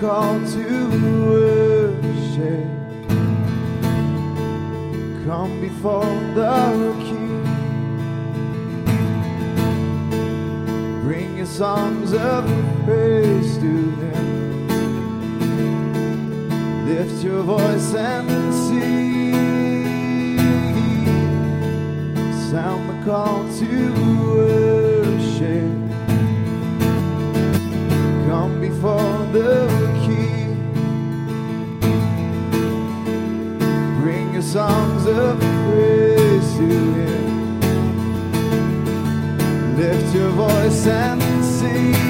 call to worship. Come before the King. Bring your songs of praise to Him. Lift your voice and sing. And sing.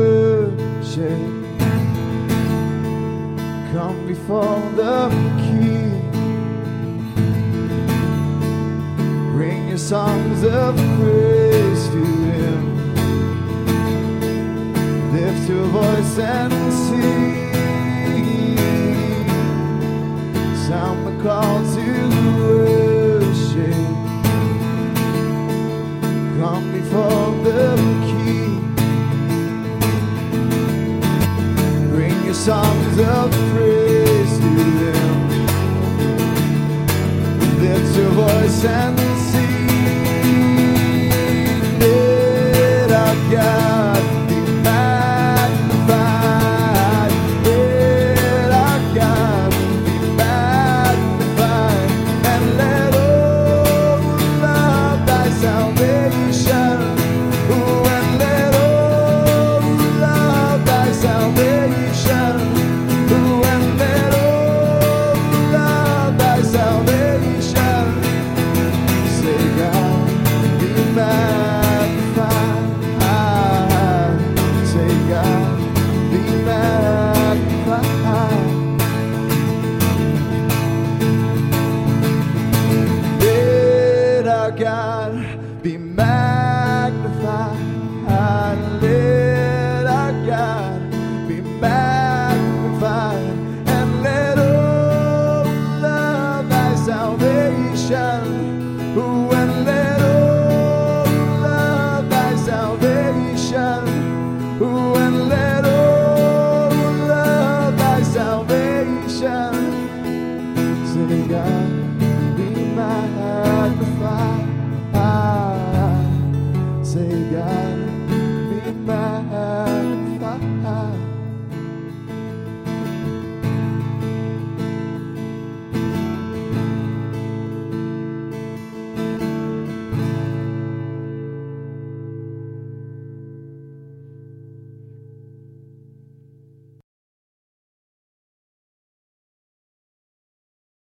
your songs of praise to Him. Lift your voice and sing. Sound the call to worship. Come before the King. Bring your songs of praise to Him. Lift your voice and be magnified. say, God.